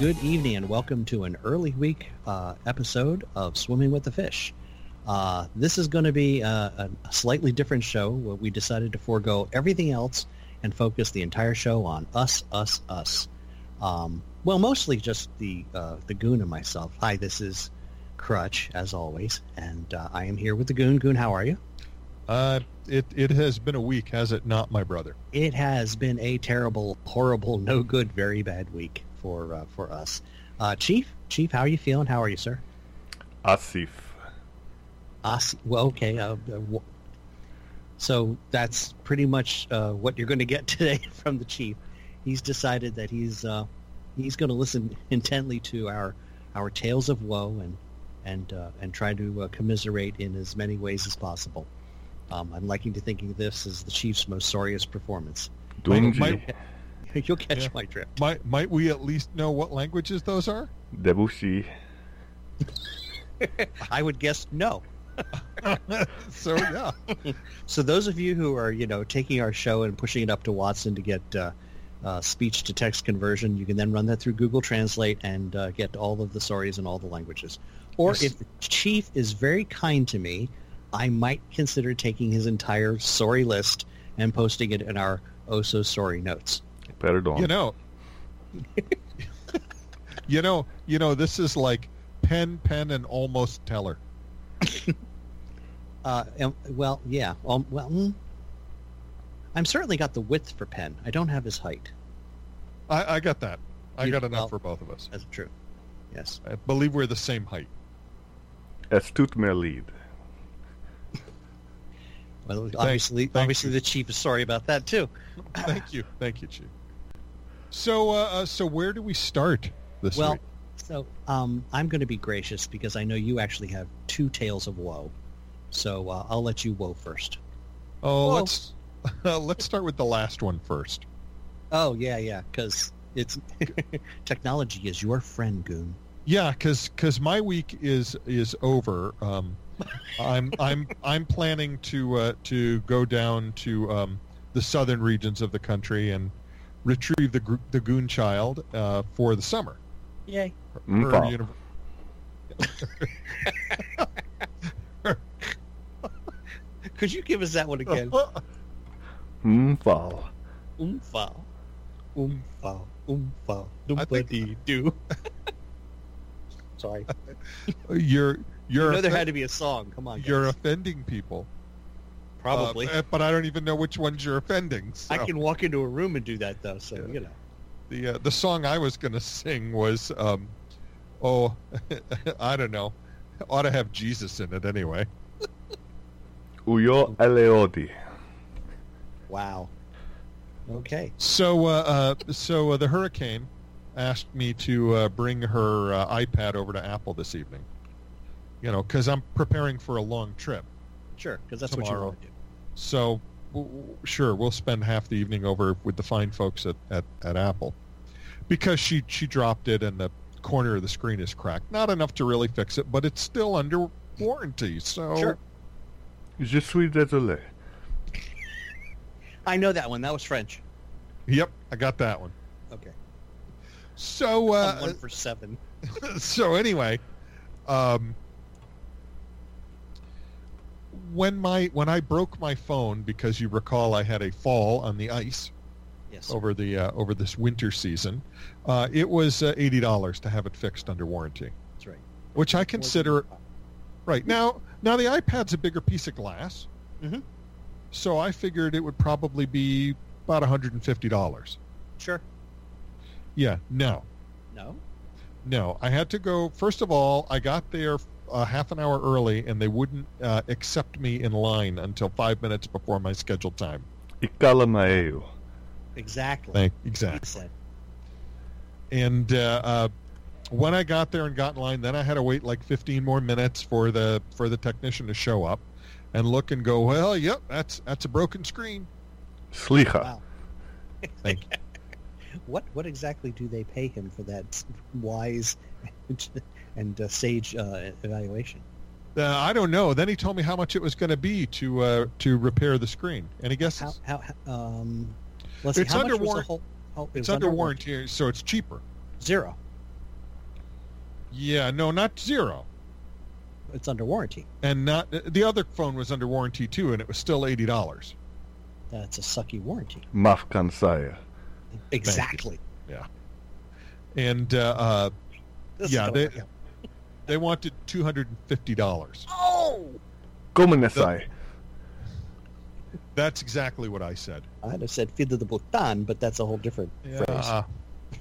good evening, and welcome to an early week uh, episode of Swimming with the Fish. Uh, this is going to be a, a slightly different show. Where we decided to forego everything else and focus the entire show on us, us, us. Um, well, mostly just the uh, the goon and myself. Hi, this is Crutch, as always, and uh, I am here with the goon. Goon, how are you? Uh, it it has been a week, has it not, my brother? It has been a terrible, horrible, no good, very bad week for uh, for us. Uh, Chief, Chief, how are you feeling? How are you, sir? Asif. Us. Well, okay. Uh, uh, w- so that's pretty much uh, what you're going to get today from the chief. He's decided that he's uh, he's going to listen intently to our our tales of woe and and uh, and try to uh, commiserate in as many ways as possible. Um, I'm liking to think of this as the chief's most sorriest performance. Dunji. Might, You'll catch Yeah. my drift. might might we at least know what languages those are? Debussy. I would guess no. so yeah, So those of you who are, you know, taking our show and pushing it up to Watson to get uh, uh, speech to text conversion, you can then run that through Google Translate and uh, get all of the stories in all the languages. Or Yes. if the chief is very kind to me, I might consider taking his entire sorry list and posting it in our oh so sorry notes. Perdón. you know, you know, you know. This is like Penn, Penn, and almost Teller. Uh, and- well, yeah. Um, well, mm, I'm certainly got the width for Penn. I don't have his height. I, I got that. I You- got enough well- for both of us. That's true. Yes. I believe we're the same height. Es tut mir. Well, obviously, thank obviously, you. the chief is sorry about that too. Thank you, thank you, Chief. So, uh, uh, so where do we start this Well, week? so um, I'm going to be gracious because I know you actually have two tales of woe. So uh, I'll let you woe first. Oh, well- let's let's start with the last one first. Oh yeah, yeah, because it's technology is your friend, Goon. Yeah, because my week is is over. Um, I'm I'm I'm planning to uh, to go down to um, the southern regions of the country and retrieve the the goon child uh, for the summer. Yay! Her Mpa. uni- Could you give us that one again? Mfal. Oomfa, oomfa, oomfa, I think- doompity doo. Sorry, you're you're you know there offen- had to be a song. Come on, guys. you're offending people. Probably. Uh, but I don't even know which ones you're offending. So. I can walk into a room and do that though. So Yeah. you know. the uh, the song I was going to sing was um, oh I don't know ought to have Jesus in it anyway. Uyo eleodi. Wow. Okay. So uh, uh, so uh, the hurricane asked me to uh, bring her uh, iPad over to Apple this evening. You know, because I'm preparing for a long trip. Sure, because that's what you Tomorrow. want to do. So w- w- sure, we'll spend half the evening over with the fine folks at, at, at Apple because she she dropped it and the corner of the screen is cracked. Not enough to really fix it, but it's still under warranty. So Sure. Je suis désolé. I know that one. That was French. Yep, I got that one. Okay. So I'm uh, one for seven. so anyway, um, when my when I broke my phone because you recall I had a fall on the ice Yes. over the uh, over this winter season, uh, it was uh, eighty dollars to have it fixed under warranty, That's right. which I consider right now. Now the iPad's a bigger piece of glass, Mhm. so I figured it would probably be about one hundred and fifty dollars. Sure. Yeah, no, No. No, I had to go. First of all, I got there a half an hour early, and they wouldn't uh, accept me in line until five minutes before my scheduled time. Ikalamaeo. Exactly. Thank exactly. said. And uh, uh, when I got there and got in line, then I had to wait like 15 more minutes for the for the technician to show up and look and go. Well, yep, that's that's a broken screen. Slicha. Wow. Thank What what exactly do they pay him for that wise and uh, sage uh, evaluation? Uh, I don't know. Then he told me how much it was going to be to uh, to repair the screen, and he guesses How how how- um? Let's see. It's how under much was the whole? Oh, it it's was under warranty, so it's cheaper. Zero. Yeah, no, not zero. It's under warranty. And not the other phone was under warranty too, and it was still eighty dollars. That's a sucky warranty. Mafkan saya. Exactly. Yeah. And uh, uh, Yeah, they- going to- they wanted two hundred and fifty dollars. Oh! Gomenasai. That's exactly what I said. I'd have said Fida de Bhutan, but that's a whole different phrase. Uh,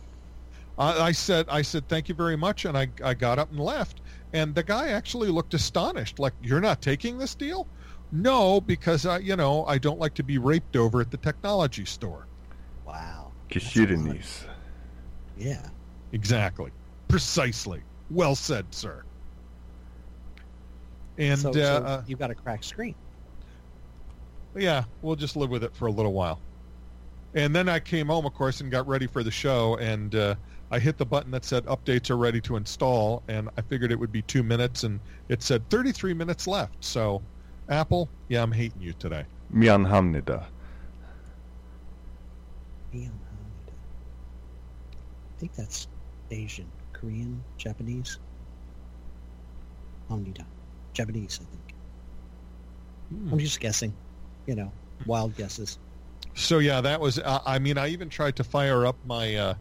I, I said, I said, thank you very much, and I, I got up and left. And the guy actually looked astonished, like, "You're not taking this deal?" No, because I, you know, I don't like to be raped over at the technology store. Wow. That's. Kishirinis. Yeah. Exactly, precisely. Well said, sir. And so, uh, so uh, you got a cracked screen. yeah, we'll just live with it for a little while. And then I came home, of course, and got ready for the show. And uh, I hit the button that said updates are ready to install. And I figured it would be two minutes, and it said 33 minutes left. So, Apple, yeah, I'm hating you today. Mian hamnida. I think that's Asian, Korean, Japanese. Omnida. Japanese, I think. Hmm. I'm just guessing. You know, wild guesses. So yeah, that was. Uh, I mean, I even tried to fire up my uh,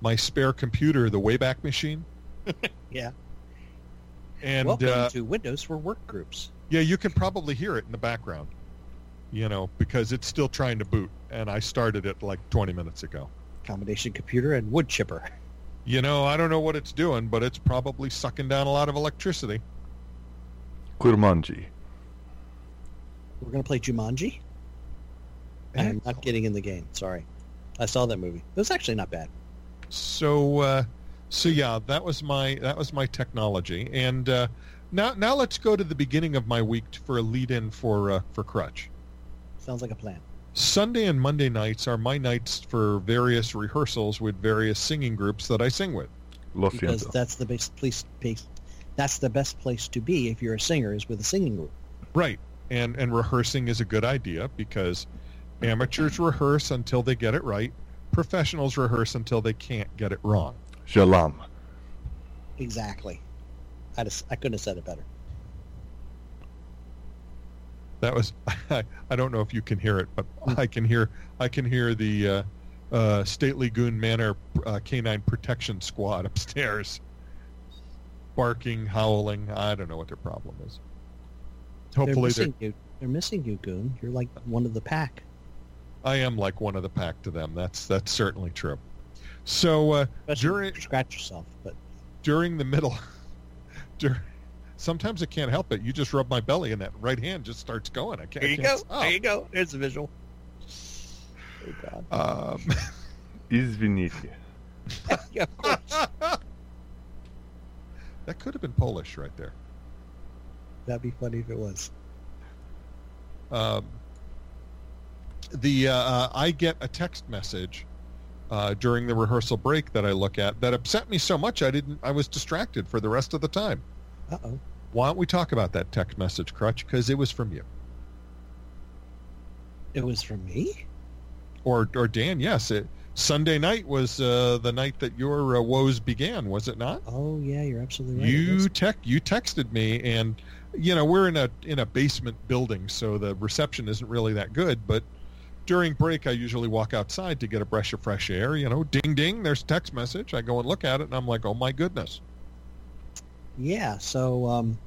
my spare computer, the Wayback Machine, Yeah. and Welcome uh, to Windows for Work Groups. Yeah, you can probably hear it in the background. You know, because it's still trying to boot, and I started it like 20 minutes ago. Combination computer and wood chipper. You know, I don't know what it's doing, but it's probably sucking down a lot of electricity. Kurmanji. We're going to play Jumanji. I'm not getting in the game. Sorry. I saw that movie. It was actually not bad. So, uh, so yeah, that was my that was my technology, and uh, now now let's go to the beginning of my week for a lead-in for uh, for Crutch. Sounds like a plan. Sunday and Monday nights are my nights for various rehearsals with various singing groups that I sing with. Lo Because siento. that's the best place, place. That's the best place to be if you're a singer is with a singing group. Right. And and rehearsing is a good idea because amateurs rehearse until they get it right. Professionals rehearse until they can't get it wrong. Jalam. Exactly. I just I couldn't have said it better. That was I, I don't know if you can hear it, but I can hear I can hear the uh, uh, Stately Goon Manor uh, Canine Protection Squad upstairs barking, howling. I don't know what their problem is. They're Hopefully, they're, missing you. They're missing you, Goon. You're like one of the pack. I am like one of the pack to them. That's that's certainly true. So uh, during you scratch yourself, but during the middle, dur sometimes I can't help it. You just rub my belly, and that right hand just starts going. I can't. I can't stop. There you go. There's the visual. Oh God. Um, Izvinite. yeah, of course. that could have been Polish right there. That'd be funny if it was. Um, the uh, I get a text message uh, during the rehearsal break that I look at that upset me so much I didn't. I was distracted for the rest of the time. Uh oh. Why don't we talk about that text message, Crutch? Because it was from you It was from me. or or Dan. Yes, it, Sunday night was uh, the night that your uh, woes began, was it not? Oh yeah, you're absolutely right. You tech you texted me and you know we're in a in a basement building so the reception isn't really that good but during break I usually walk outside to get a breath of fresh air you know ding ding there's a text message I go and look at it and I'm like oh my goodness Yeah. So, um,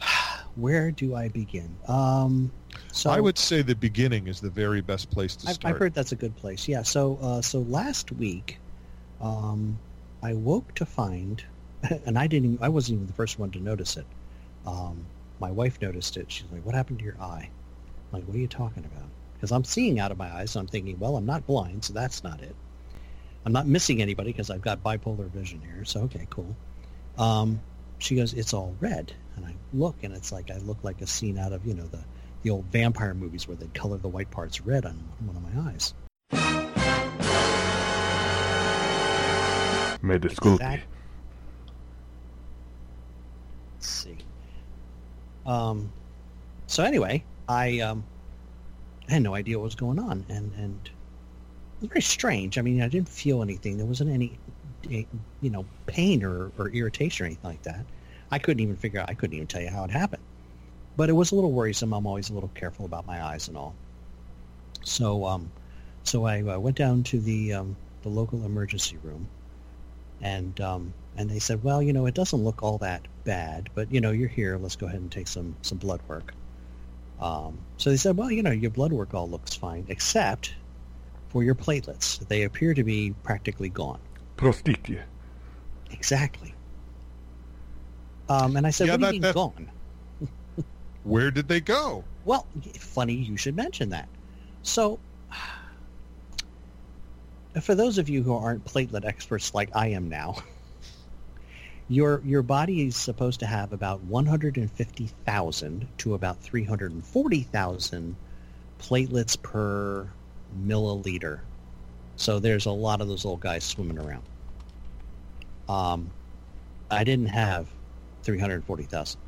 where do I begin? Um, so I would say the beginning is the very best place to I've, start I've heard that's a good place. Yeah. So, uh, so last week, um, I woke to find, and I didn't. Even, I wasn't even the first one to notice it. Um, my wife noticed it. She's like, "What happened to your eye?" I'm like, "What are you talking about?" Because I'm seeing out of my eyes. So I'm thinking, well, I'm not blind, so that's not it. I'm not missing anybody because I've got bipolar vision here. So okay, cool. Um, she goes, "It's all red," and I look, and it's like I look like a scene out of you know the the old vampire movies where they'd color the white parts red on one of my eyes. Me disculpi. Exact- Let's see. Um, so anyway, I um, I had no idea what was going on, and and it was very strange. I mean, I didn't feel anything. There wasn't any you know, pain or, or irritation or anything like that. I couldn't even figure out. I couldn't even tell you how it happened. But it was a little worrisome. I'm always a little careful about my eyes and all. So, um, so I uh, went down to the um, the local emergency room, and um, and they said, well, you know, it doesn't look all that bad, but you know, you're here. Let's go ahead and take some some blood work. Um, so they said, well, you know, your blood work all looks fine, except for your platelets. They appear to be practically gone. Prostitje. Exactly. Um, and I said, Yeah, what do you mean that- gone? Where did they go? Well, funny you should mention that. So, for those of you who aren't platelet experts like I am now, your your body is supposed to have about 150,000 to about 340,000 platelets per milliliter. So there's a lot of those old guys swimming around. Um, I didn't have 340,000.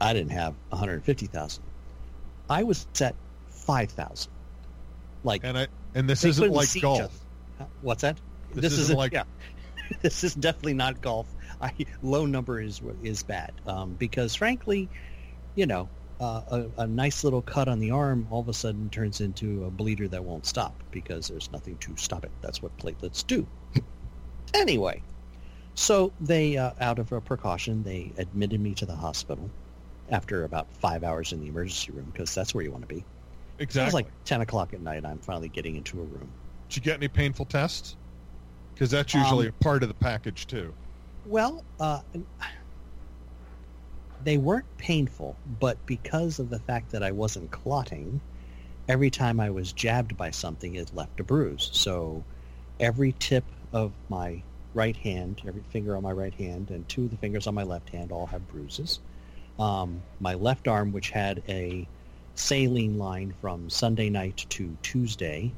I didn't have 150,000. I was at 5,000. Like, And I and this isn't like golf. What's that? This isn't like- yeah. this is definitely not golf. I, low number is is bad um, because frankly, you know, uh, a, a nice little cut on the arm all of a sudden turns into a bleeder that won't stop because there's nothing to stop it. That's what platelets do. anyway, so they, uh, out of a precaution, they admitted me to the hospital after about five hours in the emergency room because that's where you want to be. So it Exactly. was like 10 o'clock at night. I'm finally getting into a room. Did you get any painful tests? Because that's usually Um, a part of the package too. Well, uh, they weren't painful, but because of the fact that I wasn't clotting, every time I was jabbed by something, it left a bruise. So every tip of my right hand, every finger on my right hand, and two of the fingers on my left hand all have bruises. Um, my left arm, which had a saline line from Sunday night to Tuesday,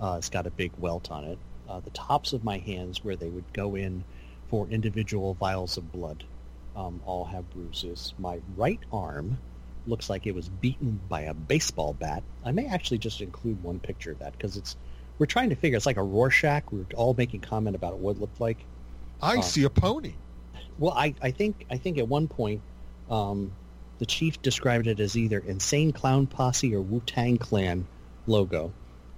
uh, it's got a big welt on it. Uh, the tops of my hands, where they would go in for individual vials of blood, um, all have bruises. My right arm looks like it was beaten by a baseball bat. I may actually just include one picture of that because it's we're trying to figure. It's like a Rorschach. We're all making comment about what it looked like. I uh, see a pony. Well, I, I think I think at one point um, the chief described it as either Insane Clown Posse or Wu Tang Clan logo.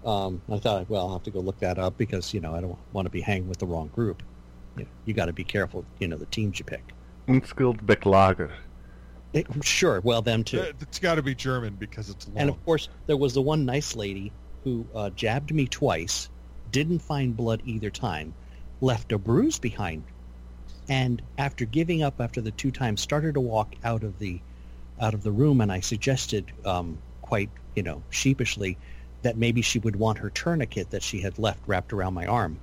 Um, I thought, well, I'll have to go look that up because you know I don't want to be hanging with the wrong group. You, know, you got to be careful. You know the teams you pick. Unskilled Beklager. It, sure, well, them too. It's got to be German because it's long. And of course, there was the one nice lady who uh, jabbed me twice, didn't find blood either time, left a bruise behind, and after giving up after the two times, started to walk out of the out of the room. And I suggested, um, quite you know sheepishly, that maybe she would want her tourniquet that she had left wrapped around my arm,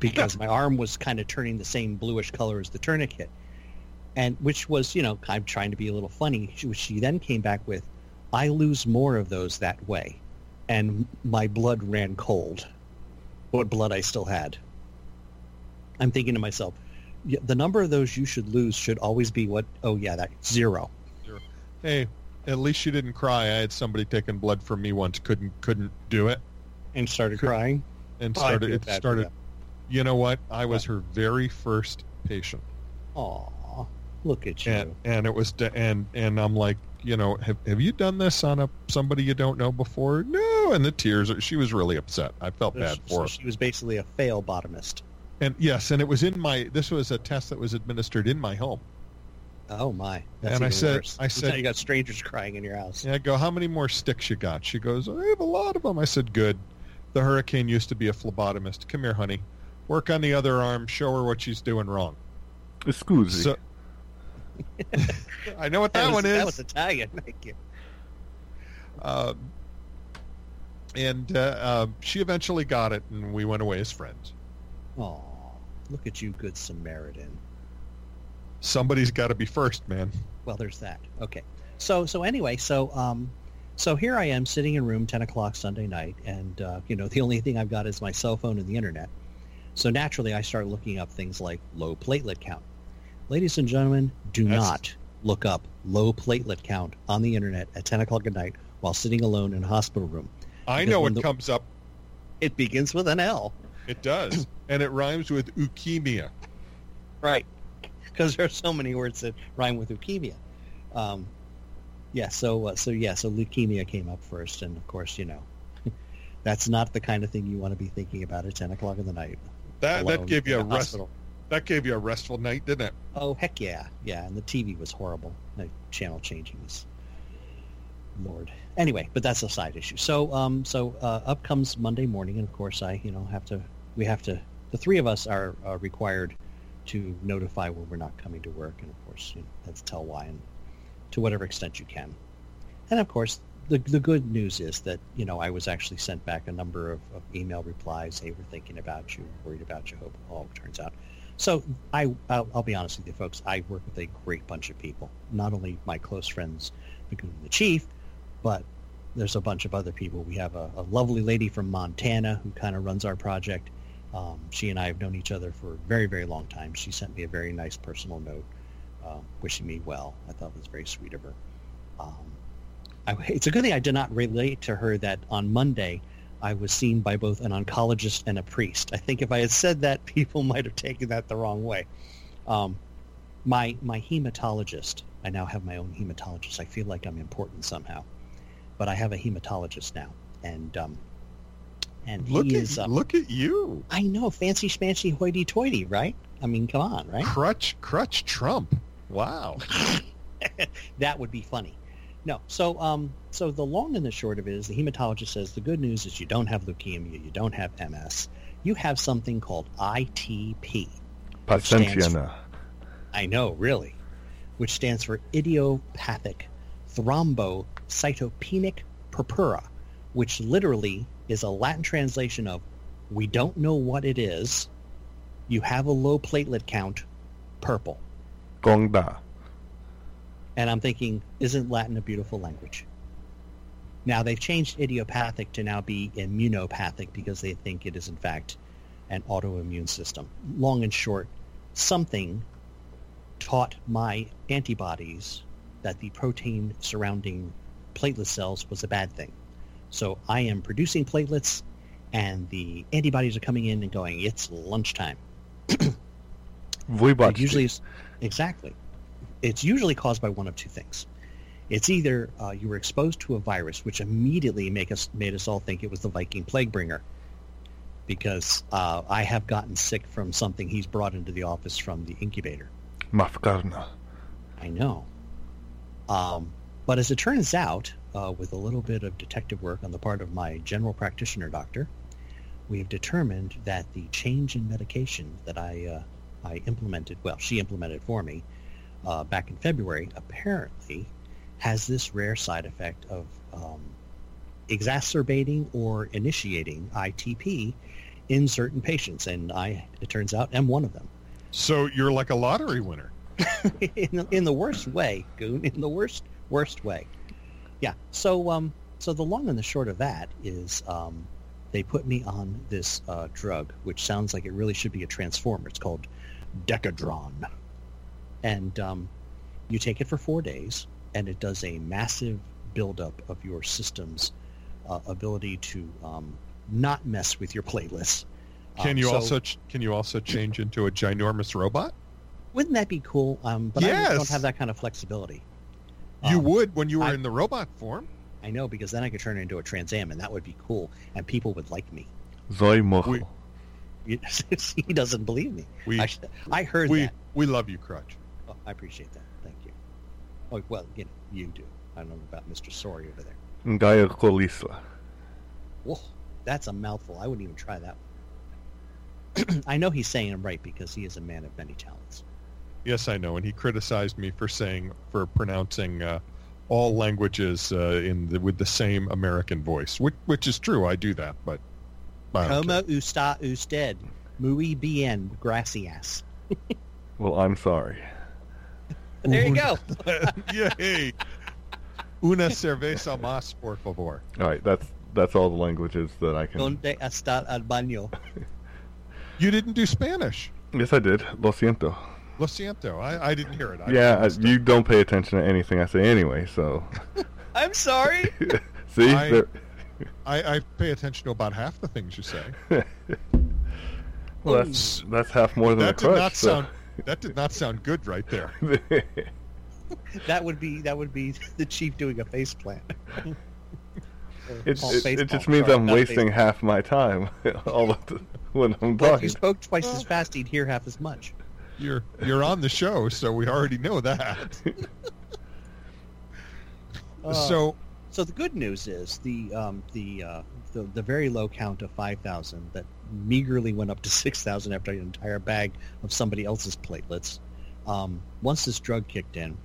because my arm was kind of turning the same bluish color as the tourniquet. And which was, you know, I'm trying to be a little funny. She, she then came back with, I lose more of those that way. And my blood ran cold. What blood I still had. I'm thinking to myself, "Yeah, the number of those you should lose should always be what? Oh yeah, that zero. hey, at least you didn't cry. I had somebody taking blood from me once. Couldn't couldn't do it, And started Could- crying. and Oh, started. feel It started. You know what? I was her very first patient, Aw, look at you. and and it was da- and and I'm like, you know, have have you done this on a somebody you don't know before? No, and the tears. She was really upset. I felt bad so for her. she was basically a fail bottomist. And yes, and it was in my. This was a test that was administered in my home. Oh my! And I said- worse. I You said- thought you got strangers crying in your house. Yeah, I go, how many more sticks you got? She goes, I have a lot of them. I said, good. The hurricane used to be a phlebotomist. Come here, honey. Work on the other arm. Show her what she's doing wrong. Scusi. So, I know what that, was, one is. That was Italian. Thank you. Um, and uh, uh, she eventually got it, and we went away as friends. Oh, look at you, good Samaritan. Somebody's got to be first, man. Well, there's that. Okay. So so anyway, so um, so here I am sitting in room 10 o'clock Sunday night, and uh, you know the only thing I've got is my cell phone and the internet. So naturally, I start looking up things like low platelet count. Ladies and gentlemen, do That's- not look up low platelet count on the internet at 10 o'clock at night while sitting alone in a hospital room. I Because know what the- comes up. It begins with an L. It does. and it rhymes with leukemia. Right. Because there are so many words that rhyme with leukemia. Um, yeah, so uh, so yeah, so leukemia came up first, and of course, you know, that's not the kind of thing you want to be thinking about at ten o'clock in the night. That that gave you a a rest. That gave you a restful night, didn't it? Oh heck yeah, yeah, and the TV was horrible. The channel changing is Lord. Anyway, but that's a side issue. So um, so uh, up comes Monday morning, and of course I you know have to we have to the three of us are uh, required to notify when we're not coming to work, and of course you know, that's tell why and to whatever extent you can. And of course, the the good news is that you know I was actually sent back a number of, of email replies. Hey, we're thinking about you, worried about you. Hope all turns out. So I I'll, I'll be honest with you, folks. I work with a great bunch of people. Not only my close friends, including the chief, but there's a bunch of other people. We have a, a lovely lady from Montana who kind of runs our project. Um, she and I have known each other for a very, very long time. She sent me a very nice personal note uh, wishing me well. I thought it was very sweet of her. Um, I, it's a good thing I did not relate to her that on Monday I was seen by both an oncologist and a priest. I think if I had said that, people might have taken that the wrong way. Um, my my hematologist, I now have my own hematologist. I feel like I'm important somehow, but I have a hematologist now, and um, and Look he at is. um, look at you, I know, fancy schmancy hoity-toity, right? I mean, come on, right? crutch crutch Trump. Wow. that would be funny. No, so um, so the long and the short of it is, the hematologist says the good news is you don't have leukemia, you don't have MS, you have something called ITP. stands I know, really, which stands for idiopathic thrombocytopenic purpura, which literally is a Latin translation of we don't know what it is. You have a low platelet count, purple. Gongda. And I'm thinking, isn't Latin a beautiful language? Now they've changed idiopathic to now be immunopathic because they think it is in fact an autoimmune system. Long and short, something taught my antibodies that the protein surrounding platelet cells was a bad thing. So I am producing platelets and the antibodies are coming in and going, it's lunchtime. It usually exactly. It's usually caused by one of two things. It's either uh, you were exposed to a virus, which immediately make us made us all think it was the Viking plague bringer, because uh, I have gotten sick from something he's brought into the office from the incubator. Mafkarna. I know. Um, but as it turns out, uh, with a little bit of detective work on the part of my general practitioner doctor, we have determined that the change in medication that I uh, I implemented, well, she implemented for me uh, back in February, apparently has this rare side effect of um, exacerbating or initiating ITP in certain patients, and I, it turns out, am one of them. So you're like a lottery winner. in, the, in the worst way, Goon. In the worst, worst way. Yeah. So, um, so the long and the short of that is, um, they put me on this uh, drug, which sounds like it really should be a transformer. It's called Decadron, and um, you take it for four days, and it does a massive buildup of your system's uh, ability to um, not mess with your platelets. Can Um, you so- also ch- can you also change into a ginormous robot? Wouldn't that be cool? Um, but I don't have that kind of flexibility. You Um, would when you were I- in the robot form. I know because then I could turn it into a Trans Am, and that would be cool, and people would like me. Zoi mojo. We- he doesn't believe me. We I, I heard we that. we love you, Crutch. I appreciate that. Thank you. Oh well, you know, you do. I don't know about Mr. Sorry over there. Ngaya Kolisla. Whoa, that's a mouthful. I wouldn't even try that one. I know he's saying it right because he is a man of many talents. Yes, I know, and he criticized me for saying for pronouncing uh, all languages uh, in the, with the same American voice, which, which is true. I do that, but I don't Como usta usted? Muy bien, gracias. Well, I'm sorry. There you go. care. Yay! Una cerveza más, por favor. All right, that's that's all the languages that I can. Donde está el baño? You didn't do Spanish. Yes, I did. Lo siento. Lo siento. I, I didn't hear it. I Yeah, missed it. you don't pay attention to anything I say anyway, so. I'm sorry. See? I- I, I pay attention to about half the things you say. Well, that's that's half more than that a did not so- sound. That did not sound good right there. That would be that would be the chief doing a face plant. It, it, face it just palm, means sorry, I'm not face wasting half my time all of the, when I'm Well, if talking. you spoke twice as fast, he'd hear half as much. You're you're on the show, so we already know that. Uh, so So the good news is the um, the, uh, the the very low count of five thousand that meagerly went up to six thousand after an entire bag of somebody else's platelets. Um, once this drug kicked in,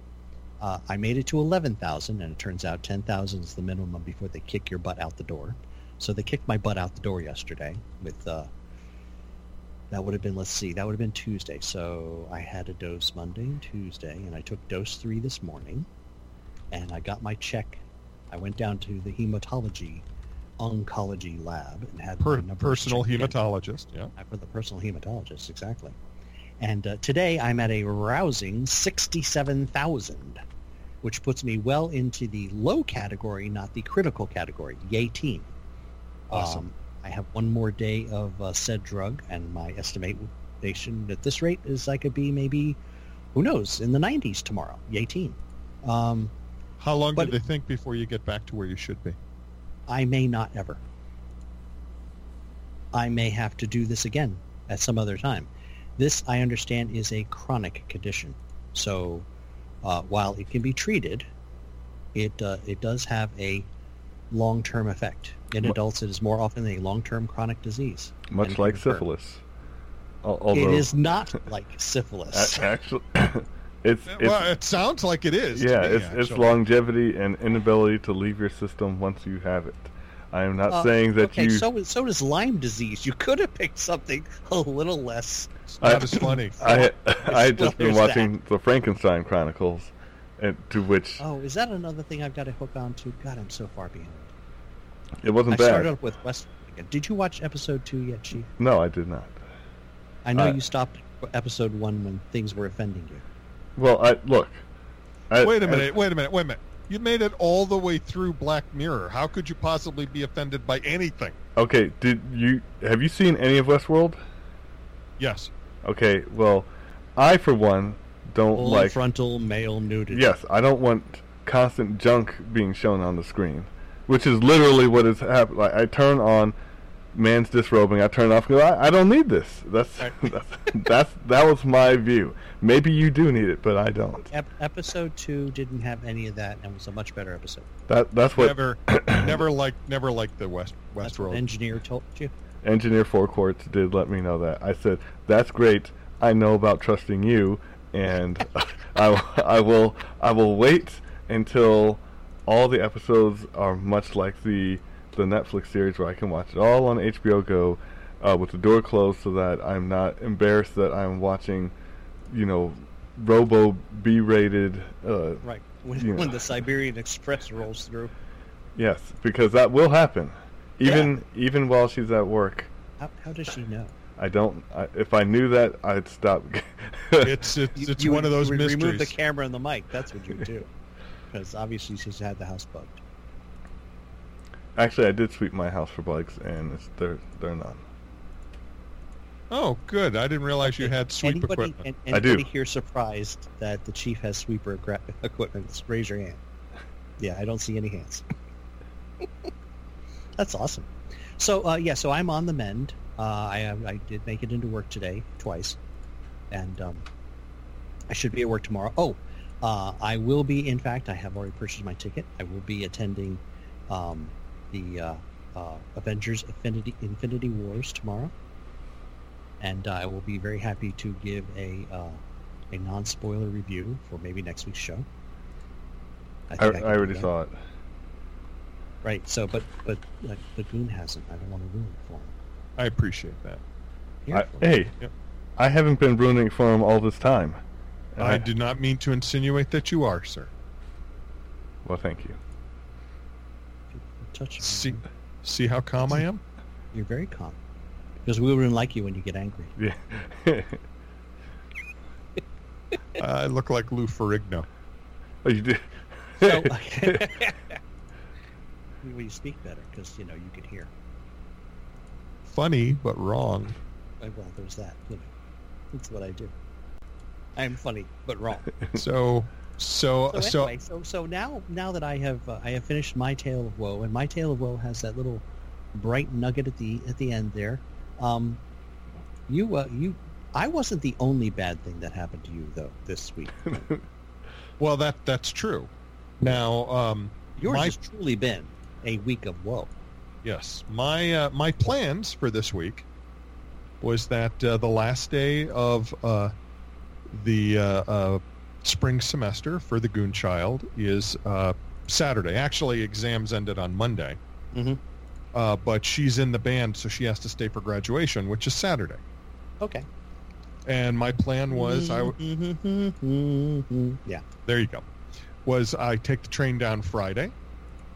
uh, I made it to eleven thousand, and it turns out ten thousand is the minimum before they kick your butt out the door. So they kicked my butt out the door yesterday with. Uh, that would have been let's see that would have been Tuesday. So I had a dose Monday and Tuesday, and I took dose three this morning, and I got my check I went down to the hematology oncology lab and had per, personal hematologist. Yeah. For the personal hematologist, exactly. And uh, today I'm at a rousing 67,000, which puts me well into the low category, not the critical category. Yay team. Awesome. Um, I have one more day of uh, said drug, and my estimation at this rate is I could be maybe, who knows, in the 90s tomorrow. Yay team. Um, How long but- do they think before you get back to where you should be? I may not ever. I may have to do this again at some other time. This, I understand, is a chronic condition. So uh, while it can be treated, it uh, it does have a long-term effect. In adults, it is more often a long-term chronic disease. Much like syphilis. Although, It is not like syphilis. actually, it's it's well, it sounds like it is. yeah, me, it's it's longevity and inability to leave your system once you have it. I am not Uh, saying that okay, you. so so does Lyme disease. You could have picked something a little less. It's not I- funny. I I had Well, just been there's watching the Frankenstein Chronicles, and to which Oh, is that another thing I've got to hook on to? God, I'm so far behind. it wasn't I bad. started up with West. Did you watch episode two yet, Chief? No, I did not. I know Uh, you stopped episode one when things were offending you. Well, I look. I, wait a minute. Wait a minute. Wait a minute. You made it all the way through Black Mirror. How could you possibly be offended by anything? okay, did you have you seen any of Westworld? Yes. Okay, well, I for one don't Full like. frontal male nudity. Yes, I don't want constant junk being shown on the screen, which is literally what is happening. Like, I turn on man's disrobing, I turn off. and go, I, I don't need this. That's, Right. that's that's that was my view. Maybe you do need it, but I don't. Ep- episode two didn't have any of that and was a much better episode. That that's what Never, never liked, never liked the West That's what Westworld. engineer told you. engineer four courts did let me know that. I said that's great. I know about trusting you, and I I will I will wait until all the episodes are much like the the Netflix series where I can watch it all on HBO Go uh, with the door closed so that I'm not embarrassed that I'm watching, you know, Robo B-rated. Uh, Right. When, Yeah. when the Siberian Express rolls through. yes, because that will happen, even even while she's at work. How, how does she know? I don't. I, if I knew that, I'd stop. It's it's, it's you one would- of those you would mysteries. Remove the camera and the mic. That's what you do. Because obviously she's had the house bugged. Actually, I did sweep my house for bugs, and it's, they're they're none. oh, good. I didn't realize you had sweep anybody, equipment. an- I do. Anybody here surprised that the chief has sweeper gra- equipment? Just Raise your hand. Yeah, I don't see any hands. That's awesome. So uh, yeah, so I'm on the mend. Uh, I I did make it into work today twice, and um, I should be at work tomorrow. Oh, uh, I will be. In fact, I have already purchased my ticket. I will be attending um, the uh, uh, Avengers Infinity Infinity Wars tomorrow, and I will be very happy to give a uh, a non spoiler review for maybe next week's show. I, think I can do already saw it. Right. So, but but uh, the goon hasn't. I don't want to ruin it for him. I appreciate that. I, hey, Yep. I haven't been ruining it for him all this time. And I did not mean to insinuate that you are, sir. Well, thank you. Touch me. See, see how calm I am. You're very calm. Because we wouldn't like you when you get angry. Yeah. I look like Lou Ferrigno. oh, you did. So, well, you speak better because you know you can hear. Funny but wrong. Uh, Well, there's that. You know, that's what I do. I am funny, but wrong. So, so, So so, anyway, so so now now that I have uh, I have finished my tale of woe, and my tale of woe has that little bright nugget at the at the end there. Um, you uh, you, I wasn't the only bad thing that happened to you though this week. well, that that's true. Now, um, Yours my has truly been a week of woe. Yes, my uh, my plans for this week was that uh, the last day of uh, the uh, uh, spring semester for the Goon Child is uh, Saturday. Actually, exams ended on Monday, Mhm. uh, but she's in the band, so she has to stay for graduation, which is Saturday. Okay. And my plan was I w- Mm-hmm. yeah. there you go was i take the train down friday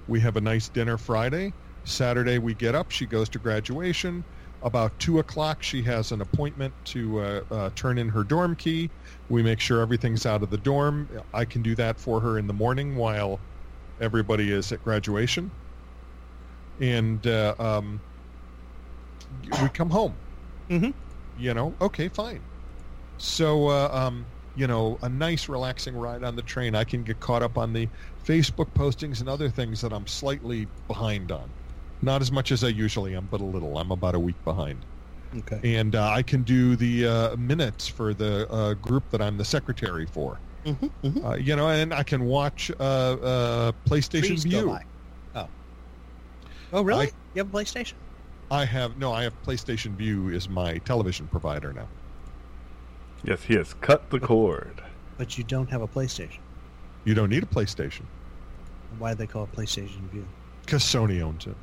we have a nice dinner friday saturday we get up she goes to graduation about two o'clock she has an appointment to uh, uh, turn in her dorm key we make sure everything's out of the dorm i can do that for her in the morning while everybody is at graduation and uh, um, we come home Mhm. you know okay fine so uh, um, you know, a nice relaxing ride on the train. I can get caught up on the Facebook postings and other things that I'm slightly behind on. Not as much as I usually am, but a little. I'm about a week behind. Okay. And uh, I can do the uh, minutes for the uh, group that I'm the secretary for. Mm-hmm. Mm-hmm. Uh, you know, and I can watch uh, uh, PlayStation Trees go Vue. Oh. Oh, really? I- you have a PlayStation? I have no, I have PlayStation Vue is my television provider now. yes, he has cut the cord. But you don't have a PlayStation. You don't need a PlayStation Why do they call it PlayStation Vue? because Sony owns it.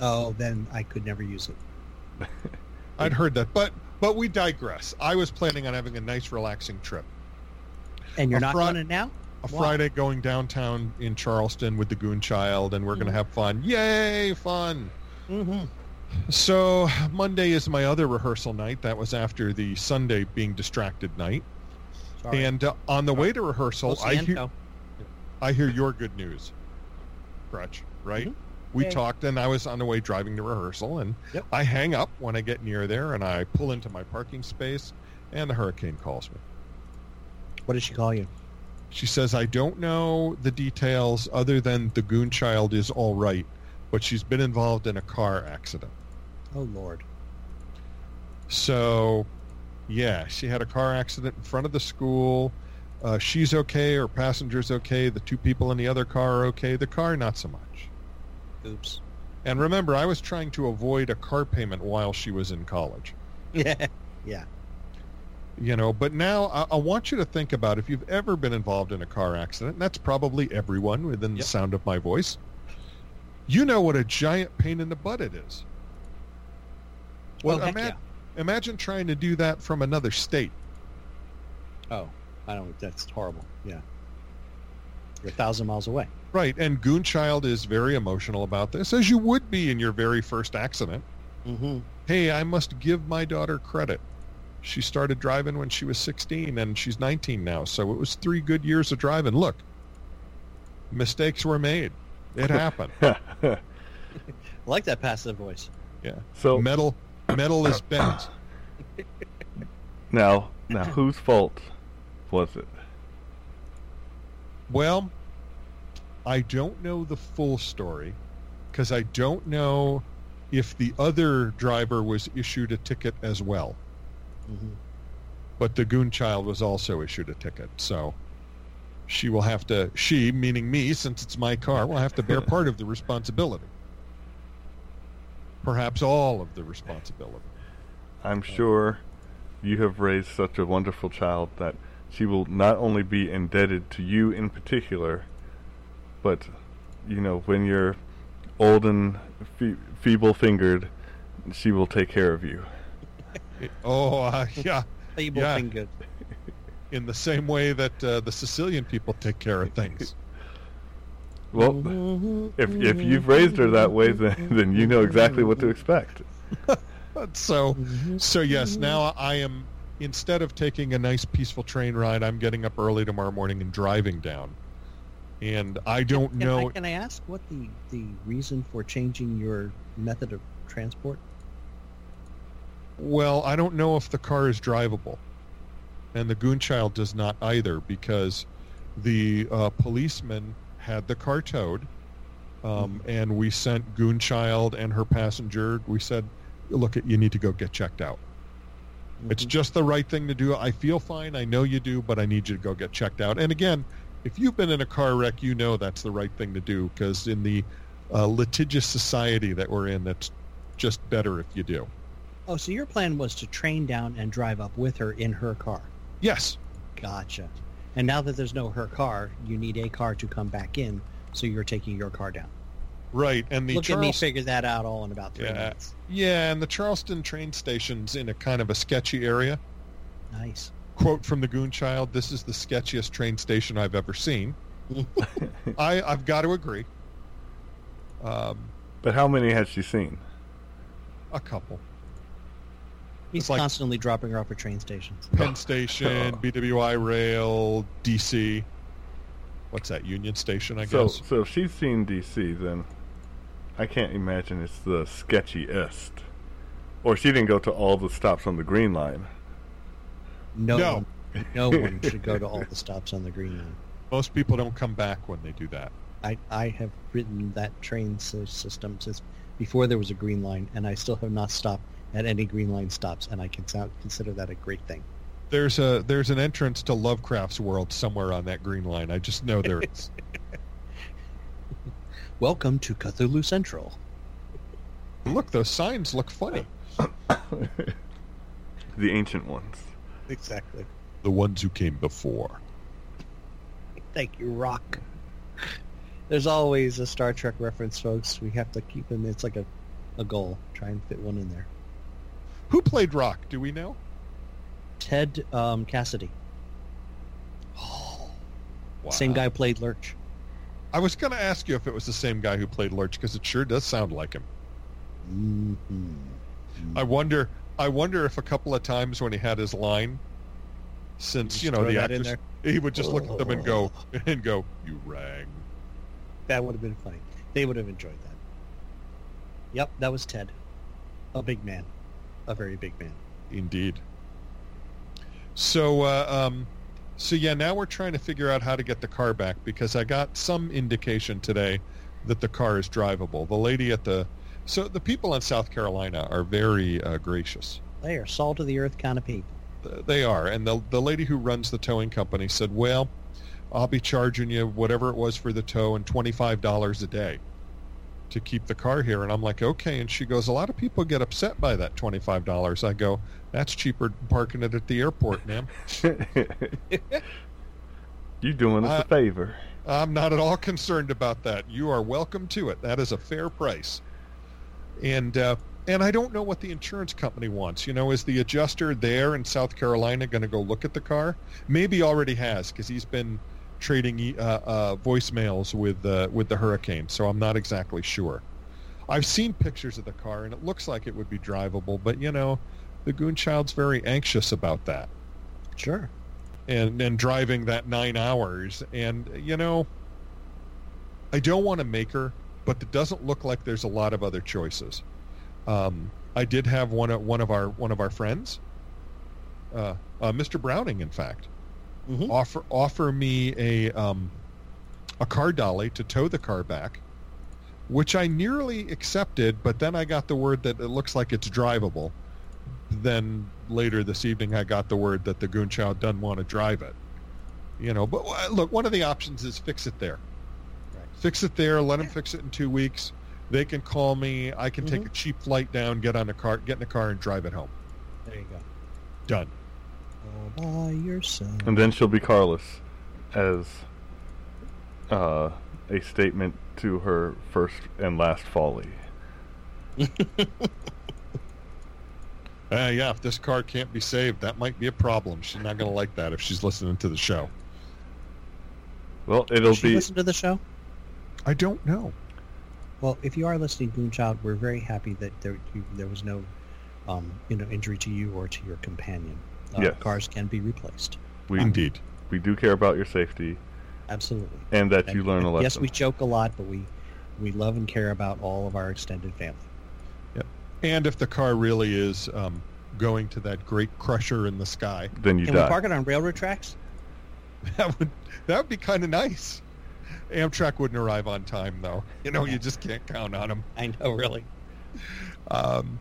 Oh, then I could never use it. I'd heard that, but but we digress. I was planning on having a nice, relaxing trip. And you're A not Fri- going to now? A Why? Friday going downtown in Charleston with the Goon Child, and we're going to have fun. Yay, fun! Mm-hmm. So Monday is my other rehearsal night. That was after the Sunday being distracted night. Sorry. And uh, on the way to rehearsal, I hear I hear your good news, Crutch. Right? Mhm. We talked, and I was on the way driving to rehearsal, and Yep. I hang up when I get near there, and I pull into my parking space, and the hurricane calls me. What did she call you? She says, I don't know the details other than the goon child is all right, but she's been involved in a car accident. Oh, Lord. So, yeah, she had a car accident in front of the school. Uh, she's okay. Her passenger's okay. The two people in the other car are okay. The car, not so much. Oops. And remember, I was trying to avoid a car payment while she was in college. Yeah. Yeah. You know, but now I, I want you to think about if you've ever been involved in a car accident, and that's probably everyone within the sound of my voice. You know what a giant pain in the butt it is. Well, oh, ima- imagine trying to do that from another state. Oh, I don't. That's horrible. Yeah. You're a thousand miles away. Right, and Goonchild is very emotional about this, as you would be in your very first accident. Mm-hmm. Hey, I must give my daughter credit. She started driving when she was 16, and she's 19 now, so it was three good years of driving. Look, mistakes were made. It happened. I like that passive voice. Yeah. so Metal, metal is bent. now, now, whose fault was it? Well, I don't know the full story because I don't know if the other driver was issued a ticket as well. Mm-hmm. But the goon child was also issued a ticket, so she will have to. She, meaning me, since it's my car, will have to bear part of the responsibility. Perhaps all of the responsibility. I'm sure you have raised such a wonderful child that she will not only be indebted to you in particular, but you know when you're old and fe- feeble-fingered, she will take care of you. Oh, uh, yeah. Feeble Yeah. fingered. In the same way that uh, the Sicilian people take care of things. Well, if if you've raised her that way, then then you know exactly what to expect. So, so yes. Now I am instead of taking a nice peaceful train ride, I'm getting up early tomorrow morning and driving down. And I don't Can know. I, can I ask what the, the reason for changing your method of transport? Well, I don't know if the car is drivable, and the Goonchild does not either because the uh, policeman had the car towed, um, and we sent Goonchild and her passenger. We said, "Look, you need to go get checked out. It's Mhm. just the right thing to do. I feel fine. I know you do, but I need you to go get checked out." And again, if you've been in a car wreck, you know that's the right thing to do because in the uh, litigious society that we're in, that's just better if you do. Oh, so your plan was to train down and drive up with her in her car. Yes, Gotcha. And now that there's no her car, you need a car to come back in, so you're taking your car down. right. And the Look at me figure that out all in about three Yeah. minutes. Yeah, and the Charleston train station's in a kind of a sketchy area. Nice. Quote from the Goonchild, this is the sketchiest train station I've ever seen. I, I've got to agree. Um, But how many has she seen? a couple. He's It's like- constantly dropping her off at train stations. Penn Station, BWI Rail, DC. What's that, Union Station, I So, guess? so if she's seen DC, then I can't imagine it's the sketchiest. Or she didn't go to all the stops on the Green Line. No, No. one, no one should go to all the stops on the Green Line. Most people don't come back when they do that. I, I have ridden that train system since before there was a Green Line, and I still have not stopped at any Green Line stops, and I can consider that a great thing. There's a there's an entrance to Lovecraft's world somewhere on that green line. I just know there is. Welcome to Cthulhu Central. Look, those signs look funny. the ancient ones. Exactly. The ones who came before. Thank you, Ruk. There's always a Star Trek reference, folks. We have to keep them. It's like a, a goal. Try and fit one in there. Who played Ruk? Do we know? Ted um, Cassidy. Wow. Same guy who played Lurch. I was going to ask you if it was the same guy who played Lurch because it sure does sound like him. Mm-hmm. I wonder. I wonder if a couple of times when he had his line, since you know the actors, he would just look at them and go and go, "You rang." That would have been funny. They would have enjoyed that. Yep, that was Ted. A big man. A very big man. Indeed. So, uh, um, so yeah, now we're trying to figure out how to get the car back because I got some indication today that the car is drivable. The lady at the, so the people in South Carolina are very uh, gracious. They are salt of the earth kind of people. They are, and the the lady who runs the towing company said, "Well, I'll be charging you whatever it was for the tow and twenty five dollars a day to keep the car here." And I'm like, "Okay." And she goes, "A lot of people get upset by that twenty five dollars." I go, "That's cheaper than parking it at the airport, ma'am." You're doing us Uh, a favor. I'm not at all concerned about that. You are welcome to it. That is a fair price. And uh, and I don't know what the insurance company wants. You know, is the adjuster there in South Carolina going to go look at the car? Maybe already has because he's been trading uh, uh, voicemails with uh, with the hurricane. So I'm not exactly sure. I've seen pictures of the car and it looks like it would be drivable, but you know, the Goonchild's very anxious about that Sure. and and driving that nine hours and you know i don't want to make her but it doesn't look like there's a lot of other choices um, i did have one of one of our one of our friends uh, uh, mr browning in fact Mhm. offer offer me a um, a car dolly to tow the car back which i nearly accepted but then i got the word that it looks like it's drivable then later this evening I got the word that the Goonchild doesn't want to drive it. You know, but uh, look, one of the options is fix it there. Right. Fix it there. Let them fix it in two weeks. They can call me. I can take Mhm. a cheap flight down, get on the car, get in the car, and drive it home. There you go. Done. All by yourself. And then she'll be carless as uh, a statement to her first and last folly. Uh, yeah, if this car can't be saved, that might be a problem. She's not going to like that if she's listening to the show. Well, it'll Does she be. listen to the show? I don't know. Well, if you are listening, Moonchild, we're very happy that there you, there was no, um, you know, injury to you or to your companion. Uh, Yes. Cars can be replaced. We Indeed. we do care about your safety Absolutely. and that And- you learn a and lesson. Yes, we joke a lot, but we we love and care about all of our extended family. Yep. And if the car really is um, going to that great crusher in the sky. Then you Can die. we park it on railroad tracks? That would that would be kind of nice. Amtrak wouldn't arrive on time though. You know, you just can't count on them. I know, really. Um,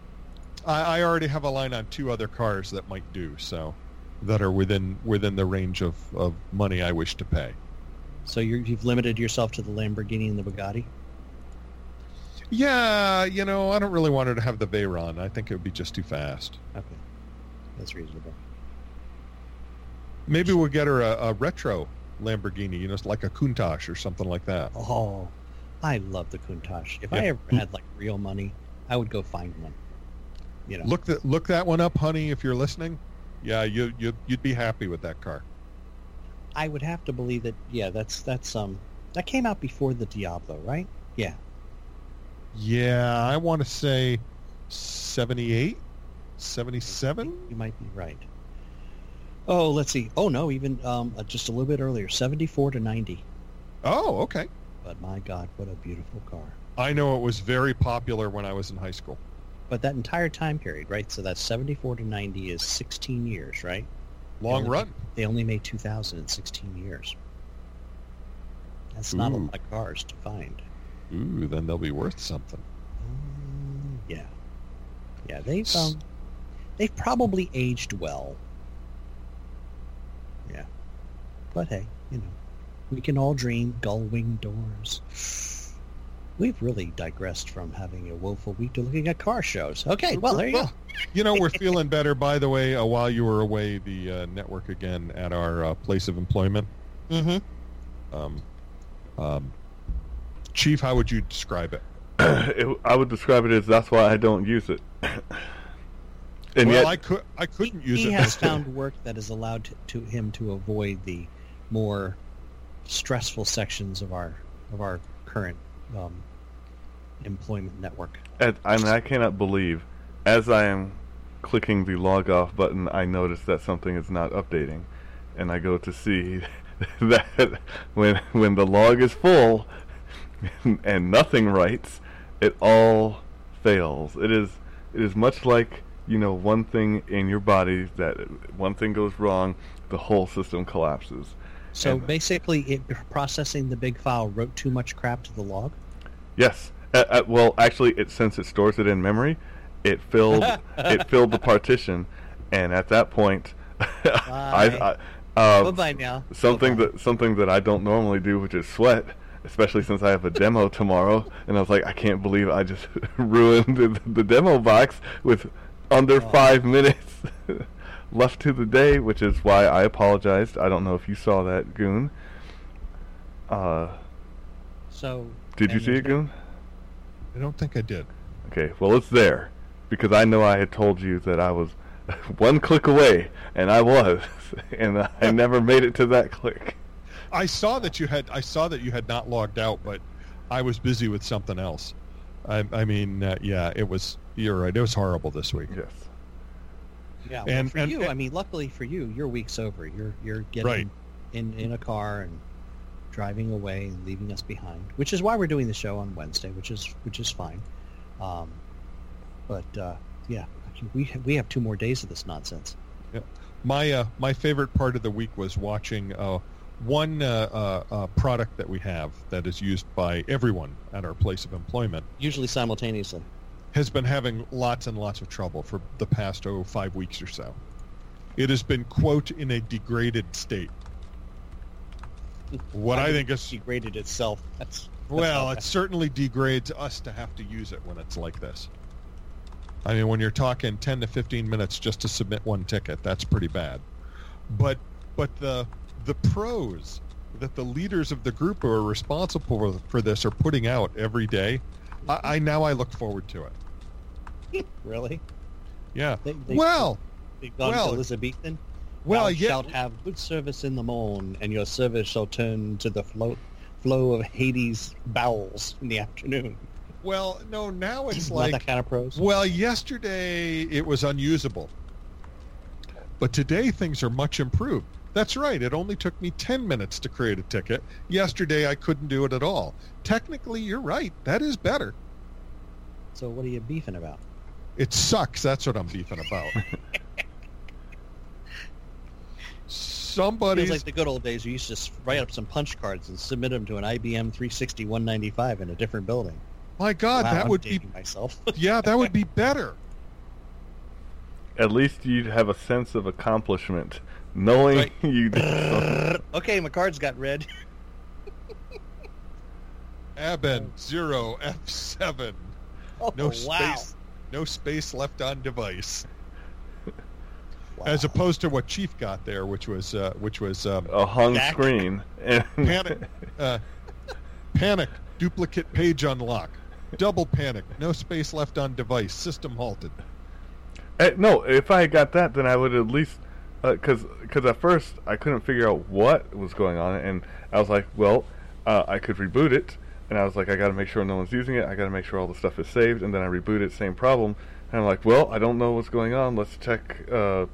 I, I already have a line on two other cars that might do so, that are within within the range of, of money I wish to pay. So you're, you've limited yourself to the Lamborghini and the Bugatti? Yeah, you know, I don't really want her to have the Veyron. I think it would be just too fast. Okay. That's reasonable. Maybe we'll get her a, a retro Lamborghini, you know, it's like a Countach or something like that. Oh, I love the Countach. If I ever had like real money, I would go find one. You know, Look that look that one up, honey, if you're listening. Yeah, you you you'd be happy with that car. I would have to believe that. Yeah, that's that's um that came out before the Diablo, right? Yeah. Yeah, I want to say 78, 77. You might be right. Oh, let's see. Oh no, even um uh, just a little bit earlier, seventy-four to ninety. Oh, okay. But my God, what a beautiful car! I know it was very popular when I was in high school. But that entire time period, right? So that's seventy-four to ninety is sixteen years, right? Long only- run. They only made two thousand in sixteen years. That's not a lot of cars to find. Ooh, then they'll be worth something. Mm, yeah, yeah. They've um, they've probably aged well. Yeah, but hey, you know, we can all dream gull wing doors. We've really digressed from having a woeful week to looking at car shows. Okay, well there you go. You know, we're feeling better. By the way, uh, while you were away, the uh, network again at our uh, place of employment. Mm-hmm. Um, um, Chief, how would you describe it? it, I would describe it as that's why I don't use it. And well, yet, I could I couldn't use he it. He has this day. found work that has allowed to, to him to avoid the more stressful sections of our of our current um, employment network. and, and I cannot believe, as I am clicking the log off button, I notice that something is not updating, and I go to see that when when the log is full and nothing writes, it all fails. It is it is much like you know one thing in your body that one thing goes wrong, the whole system collapses. So And- basically, it, processing the big file wrote too much crap to the log. Yes. Uh, uh, well, actually, it since it stores it in memory, it filled it filled the partition, and at that point, I, I uh, Bye bye now. something Bye-bye. that something that I don't normally do, which is sweat, especially since I have a demo tomorrow, and I was like, I can't believe I just ruined the, the demo box with under Oh. five minutes left to the day, which is why I apologized. I don't know if you saw that, Goon. Uh, So did you see it, Goon? I don't think I did. Okay, well it's there because I know I had told you that I was one click away, and I was, and I never made it to that click. I saw that you had I saw that you had not logged out, but I was busy with something else. I, I mean, uh, yeah, it was. You're right. It was horrible this week. Yes. Yeah, well, And- for and- you, I mean, luckily for you, your week's over. You're you're getting Right. in in a car and driving away and leaving us behind, which is why we're doing the show on Wednesday, which is which is fine. Um, but uh, yeah, we have, we have two more days of this nonsense. Yeah. My uh, my favorite part of the week was watching uh, one uh, uh, uh, product that we have that is used by everyone at our place of employment Usually simultaneously. has been having lots and lots of trouble for the past oh five weeks or so. It has been quote in a degraded state. What I think is degraded itself. That's, that's Well, it certainly degrades us to have to use it when it's like this. I mean, when you're talking 10 to 15 minutes just to submit one ticket, that's pretty bad. But but the the pros that the leaders of the group who are responsible for, for this are putting out every day, I, I now I look forward to it. really. Yeah. They, they, well, they've gone well, Elizabethan. well, Thou yeah. shalt have good service in the morn, and your service shall turn to the flow, flow of Hades' bowels in the afternoon. Well, no, now it's like that kind of prose. Well, yesterday it was unusable. But today things are much improved. That's right. It only took me 10 minutes to create a ticket. Yesterday I couldn't do it at all. Technically, you're right. That is better. So what are you beefing about? It sucks. That's what I'm beefing about. Somebody. Feels like the good old days. You used to write up some punch cards and submit them to an IBM 360 195 in a different building. my God, wow, that I'm would be myself. yeah, that would be better. At least you'd have a sense of accomplishment, knowing Right. you did something. okay, my cards got read. ABEND zero F seven. Oh, No wow. space. No space left on device. Wow. As opposed to what Chief got there, which was uh, which was um, a hung Back. screen. And panic, uh, panic, duplicate page unlock, double panic, no space left on device, system halted. Eh, no, if I had got that, then I would at least because because at first I couldn't figure out what was going on, and I was like, well, uh, I could reboot it, and I was like, I got to make sure no one's using it. I got to make sure all the stuff is saved, and then I reboot it, same problem, and I'm like, well, I don't know what's going on. Let's check. Uh,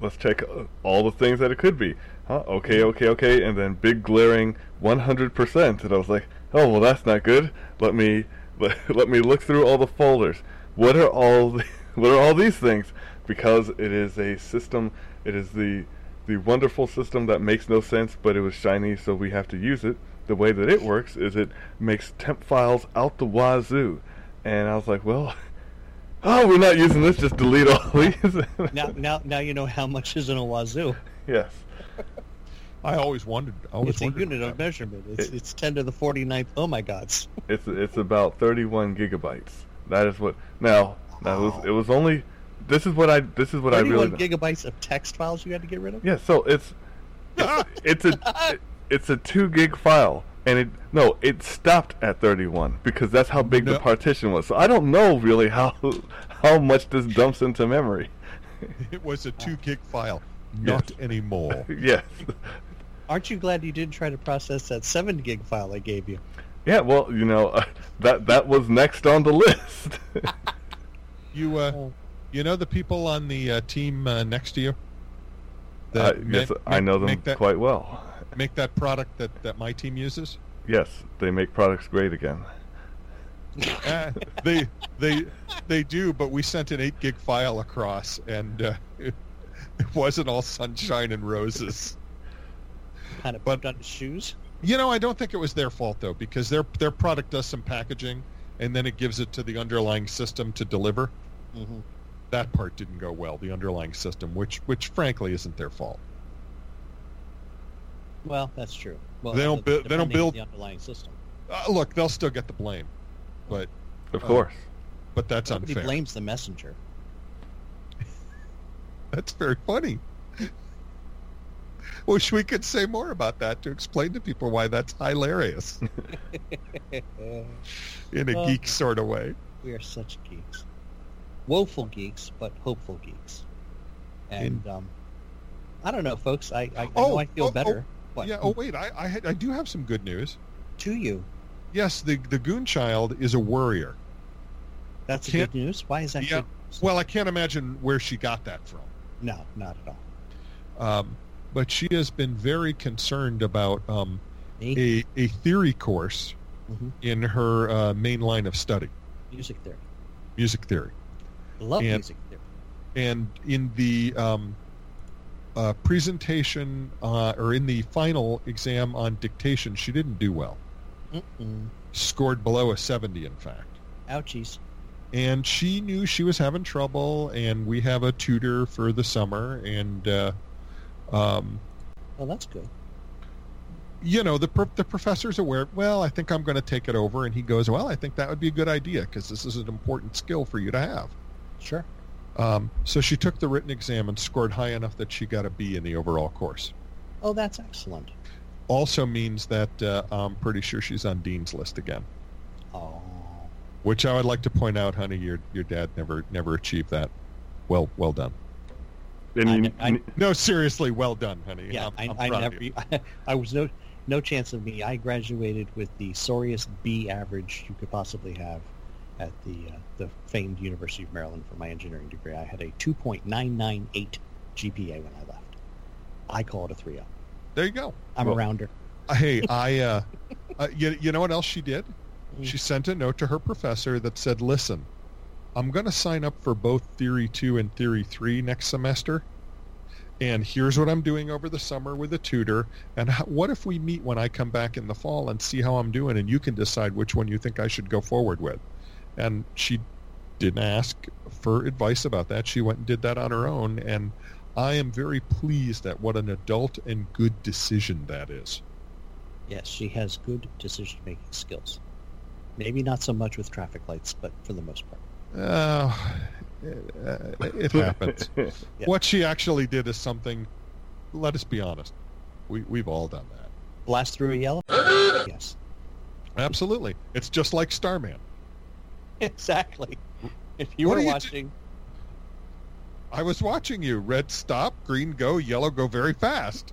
let's check uh, all the things that it could be. Huh? Okay, okay, okay, and then big glaring 100%, and I was like, oh well, that's not good. Let me let, let me look through all the folders. What are all the, what are all these things? Because it is a system. It is the the wonderful system that makes no sense, but it was shiny, so we have to use it. The way that it works is it makes temp files out the wazoo, and I was like, well. Oh, we're not using this. Just delete all these. now, now, now you know how much is in a wazoo. yes. I always wondered. I always It's a unit of measurement. It's, It- it's 10 to the 49th. Oh my gods. It's it's about 31 gigabytes. That is what. Now, now it was it was only. This is what I this is what I 31 really. gigabytes of text files you had to get rid of? yeah, so it's it's a it's a two gig file, and it no, it stopped at 31 because that's how big No. the partition was. So I don't know really how how much this dumps into memory. It was a two gig file. Not anymore. yes. Aren't you glad you didn't try to process that 7 gig file I gave you? Yeah, well, you know, uh, that that was next on the list. You uh, Oh. You know the people on the uh, team uh, next to you. uh, That yes, make- I know them that, quite well. Make that product that, that my team uses. Yes, they make products great again. Uh, they they they do, but we sent an eight gig file across, and uh, it, it wasn't all sunshine and roses. Kind of But- on his shoes? You know, I don't think it was their fault though, because their their product does some packaging, and then it gives it to the underlying system to deliver. hmm That part didn't go well, the underlying system, which which frankly isn't their fault. Well, that's true. Well, They don't uh, bu- they don't build- the underlying system. Uh, look, they'll still get the blame, but Of Uh, course. but that's Nobody unfair. blames the messenger. That's very funny. Wish we could say more about that to explain to people why that's hilarious in a Uh, geek sort of way. we are such geeks. Woeful geeks, but hopeful geeks. And um, I don't know, folks. I, I, I Oh, know I feel oh, better. What? Yeah. Oh wait, I I, had, I do have some good news. To you. Yes, the the Goon Child is a warrior. That's good news. Why is that Yeah. Well, I can't imagine where she got that from. No, not at all. Um, but she has been very concerned about um, a a theory course Mhm. in her uh, main line of study, Music theory. music theory. Love And- music theory. and in the um, uh, presentation uh, or in the final exam on dictation, she didn't do well. Mm-mm. Scored below a 70, in fact. Ouchies. And she knew she was having trouble, and we have a tutor for the summer, and uh, um, Well, that's good. you know the pro- the professor's aware. Well, I think I'm going to take it over, and he goes, "Well, I think that would be a good idea because this is an important skill for you to have." Sure. Um, so she took the written exam and scored high enough that she got a B in the overall course. Oh, that's excellent. also means that uh, I'm pretty sure she's on Dean's list again. Oh. Which I would like to point out, honey, your your dad never never achieved that. Well, well done. I you, kn- I- No, seriously, well done, honey. Yeah, I'm, I'm I, I proud of never. you. I was no no chance of me. I graduated with the sorriest B average you could possibly have at the uh, the famed University of Maryland for my engineering degree. I had a 2.998 GPA when I left. I call it a 3.0. There you go. I'm Well- a rounder. Hey, I, uh, uh, you, you know what else she did? Mm. She sent a note to her professor that said, "Listen, I'm going to sign up for both Theory 2 and Theory 3 next semester. And here's what I'm doing over the summer with a tutor. And how, what if we meet when I come back in the fall and see how I'm doing and you can decide which one you think I should go forward with. And she didn't ask for advice about that. She went and did that on her own. And I am very pleased at what an adult and good decision that is. Yes, she has good decision-making skills. Maybe not so much with traffic lights, but for the most part. Uh, it happens. Yeah. What she actually did is something. Let us be honest. We we've all done that. Blast through a yellow? yes. Absolutely. It's just like Starman. Exactly. If you What were are you do- watching, I was watching you. Red stop, green go, yellow go very fast.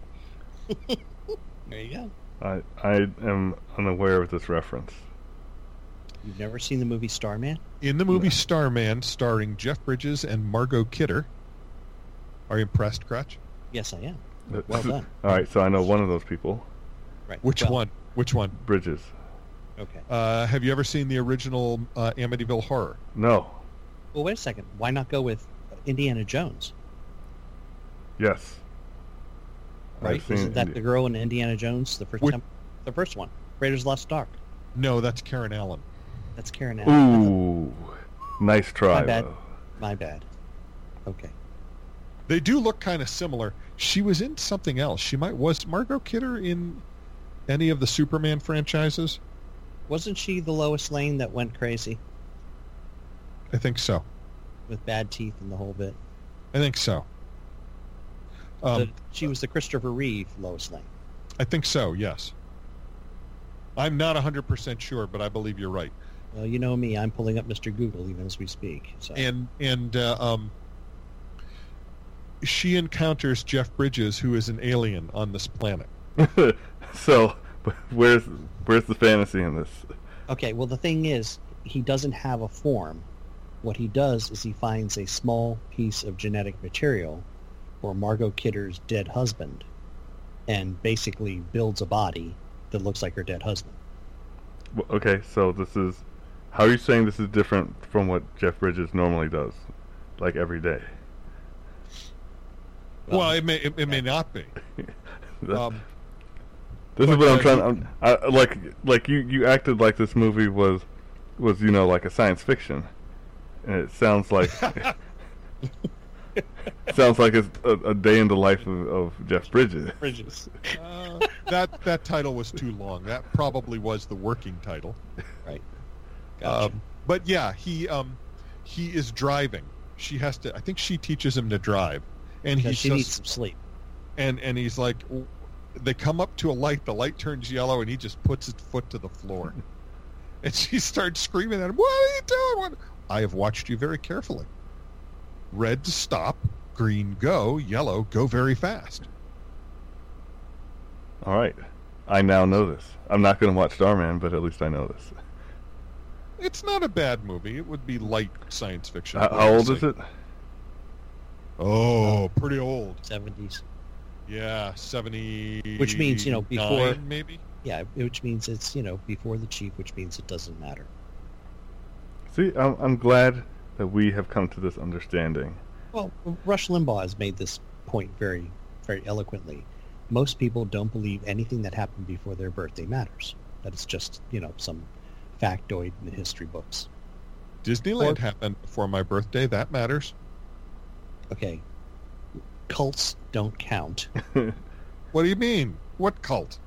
there you go. I I am unaware of this reference. You've never seen the movie Starman? In the movie No. Starman, starring Jeff Bridges and Margot Kidder. Are you impressed, Crutch? Yes, I am. Uh, well done. All right, so I know one of those people, Right. Which Well, one? Which one? Bridges. Okay. Uh, have you ever seen the original uh, Amityville Horror? No. Well, wait a second. Why not go with Indiana Jones? Yes. Right? Isn't that Indi- the girl in Indiana Jones? The first Which- temp- the first one. Raiders Lost Ark. No, that's Karen Allen. That's Karen Allen. Ooh, nice try. My bad. though. My bad. Okay. They do look kind of similar. She was in something else. She might was Margot Kidder in any of the Superman franchises? Wasn't she the Lois Lane that went crazy I think so. with bad teeth and the whole bit? I think so. Um, The- she was the Christopher Reeve Lois Lane. I think so. Yes. I'm not 100% sure, but I believe you're right. Well, you know me. I'm pulling up Mr. Google even as we speak. So And and uh, um, she encounters Jeff Bridges, who is an alien on this planet. so, where's where's the fantasy in this? Okay, well, the thing is, he doesn't have a form. What he does is he finds a small piece of genetic material for Margot Kidder's dead husband and basically builds a body that looks like her dead husband. W- Okay, so this is. How are you saying this is different from what Jeff Bridges normally does, like every day? Well, it may it, it may not be. Um, this is what I'm trying. you- I'm, I, like, like you, you acted like this movie was, was you know like a science fiction, and it sounds like sounds like it's a, a day in the life of, of Jeff Bridges. Bridges. uh, that that title was too long. That probably was the working title. Right. Gotcha. Um, but yeah, he um, he is driving. She has to. I think she teaches him to drive, and Because he she says, needs some sleep. and and he's like, w- they come up to a light. The light turns yellow, and he just puts his foot to the floor, and she starts screaming at him. What are you doing? What? I have watched you very carefully. Red stop, green go, yellow go very fast. All right, I now know this. I'm not going to watch Starman, but at least I know this. It's not a bad movie. It would be light science fiction. How, how old is it? Oh, pretty old. 70s. Yeah, seventy. Which means, you know, before- maybe. Yeah, which means it's, you know, before the chief, which means it doesn't matter. See, I'm, I'm glad that we have come to this understanding. Well, Rush Limbaugh has made this point very, very eloquently. Most people don't believe anything that happened before their birthday matters. That it's just, you know, some factoid in the history books. Disneyland Or- happened before my birthday. That matters. Okay, cults don't count. What do you mean? What cult?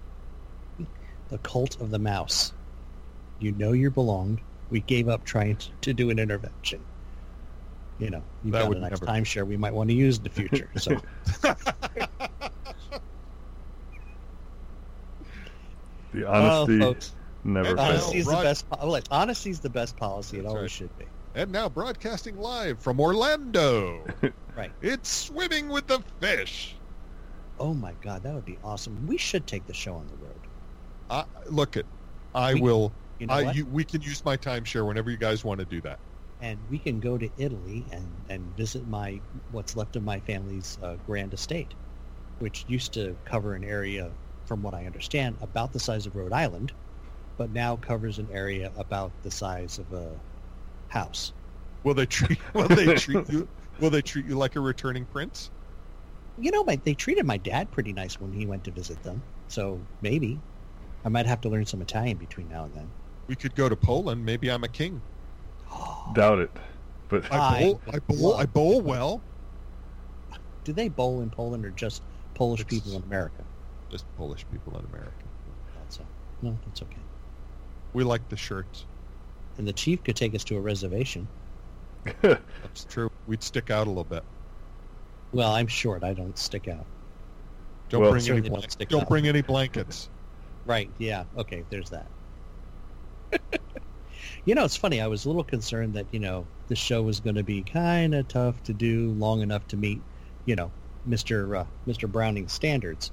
The cult of the mouse. You know you belonged. We gave up trying to, to do an intervention. You know, you've That got would a nice never- timeshare we might want to use in the future. So the Oh, honesty folks, never fails. honesty is the best. po- Look, honesty is the best policy. It always right. should be. and now broadcasting live from Orlando. Right. It's swimming with the fish. Oh my God, that would be awesome. We should take the show on the road. Uh, look it. I We- will. You know I, you, we can use my timeshare whenever you guys want to do that. and we can go to Italy and, and visit my what's left of my family's uh, grand estate, which used to cover an area, from what I understand, about the size of Rhode Island, but now covers an area about the size of a house. Will they treat will they treat you will they treat you like a returning prince? You know, my, they treated my dad pretty nice when he went to visit them. So maybe I might have to learn some Italian between now and then. We could go to Poland. Maybe I'm a king. Doubt it. But I I bowl. I bowl. I bowl well. Do they bowl in Poland or just Polish It's- people in America? Just Polish people in America. That's a, no, that's okay. We like the shirts. And the chief could take us to a reservation. That's true. We'd stick out a little bit. Well, I'm short. I don't stick out. Don't Well- bring any Certainly don't blankets. stick Don't out. bring any blankets. Right. Yeah. Okay. There's that. you know, it's funny. I was a little concerned that you know the show was going to be kind of tough to do, long enough to meet, you know, Mister uh, Mister Browning's standards.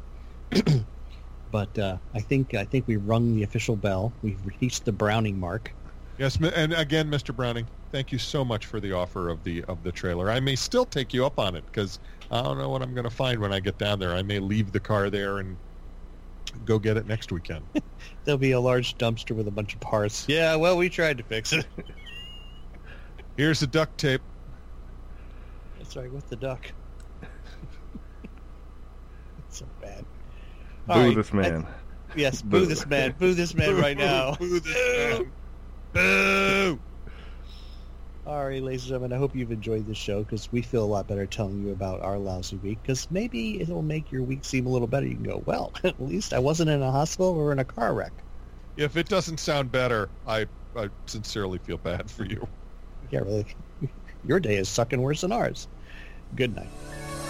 but uh, I think I think we rung the official bell. We've reached the Browning mark. Yes, and again, Mr. Browning, thank you so much for the offer of the of the trailer. I may still take you up on it because I don't know what I'm going to find when I get down there. I may leave the car there and go get it next weekend. There'll be a large dumpster with a bunch of parts. Yeah. Well, we tried to fix it. Here's the duct tape. That's right. With the duck. It's so bad. boo All right, this man. Yes, boo, Boo. this man. Boo this man right now. Boo this man. Boo! All right, ladies and gentlemen, I hope you've enjoyed this show because we feel a lot better telling you about our lousy week because maybe it'll make your week seem a little better. You can go, well, at least I wasn't in a hospital or in a car wreck. If it doesn't sound better, I, I sincerely feel bad for you. Yeah, really. Your day is sucking worse than ours. Good night.